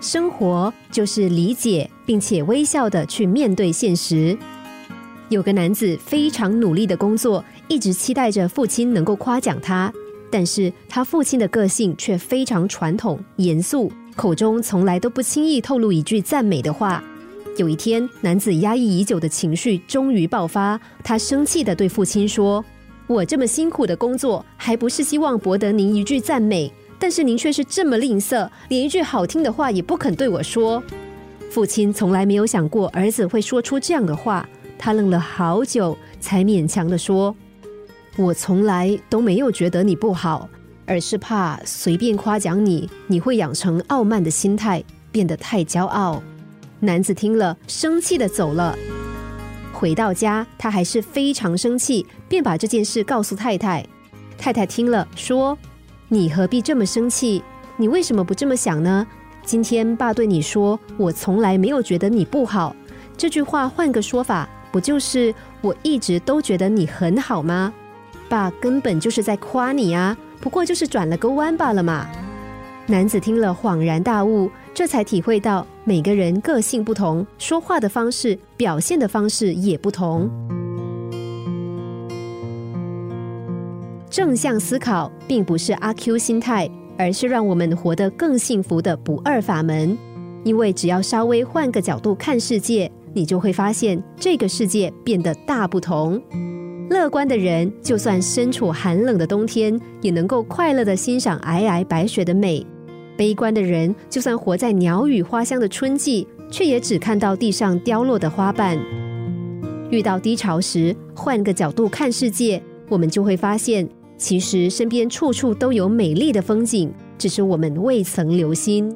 生活就是理解并且微笑的去面对现实。有个男子非常努力的工作，一直期待着父亲能够夸奖他，但是他父亲的个性却非常传统、严肃，口中从来都不轻易透露一句赞美的话。有一天，男子压抑已久的情绪终于爆发，他生气的对父亲说：“我这么辛苦的工作，还不是希望博得您一句赞美？”但是您却是这么吝啬，连一句好听的话也不肯对我说。父亲从来没有想过儿子会说出这样的话，他愣了好久，才勉强的说：“我从来都没有觉得你不好，而是怕随便夸奖你，你会养成傲慢的心态，变得太骄傲。”男子听了，生气的走了。回到家，他还是非常生气，便把这件事告诉太太。太太听了，说。你何必这么生气？你为什么不这么想呢？今天爸对你说：“我从来没有觉得你不好。”这句话换个说法，不就是我一直都觉得你很好吗？爸根本就是在夸你啊，不过就是转了个弯罢了嘛。男子听了恍然大悟，这才体会到每个人个性不同，说话的方式、表现的方式也不同。正向思考并不是阿 Q 心态，而是让我们活得更幸福的不二法门。因为只要稍微换个角度看世界，你就会发现这个世界变得大不同。乐观的人，就算身处寒冷的冬天，也能够快乐的欣赏皑皑白雪的美；悲观的人，就算活在鸟语花香的春季，却也只看到地上凋落的花瓣。遇到低潮时，换个角度看世界，我们就会发现。其实身边处处都有美丽的风景，只是我们未曾留心。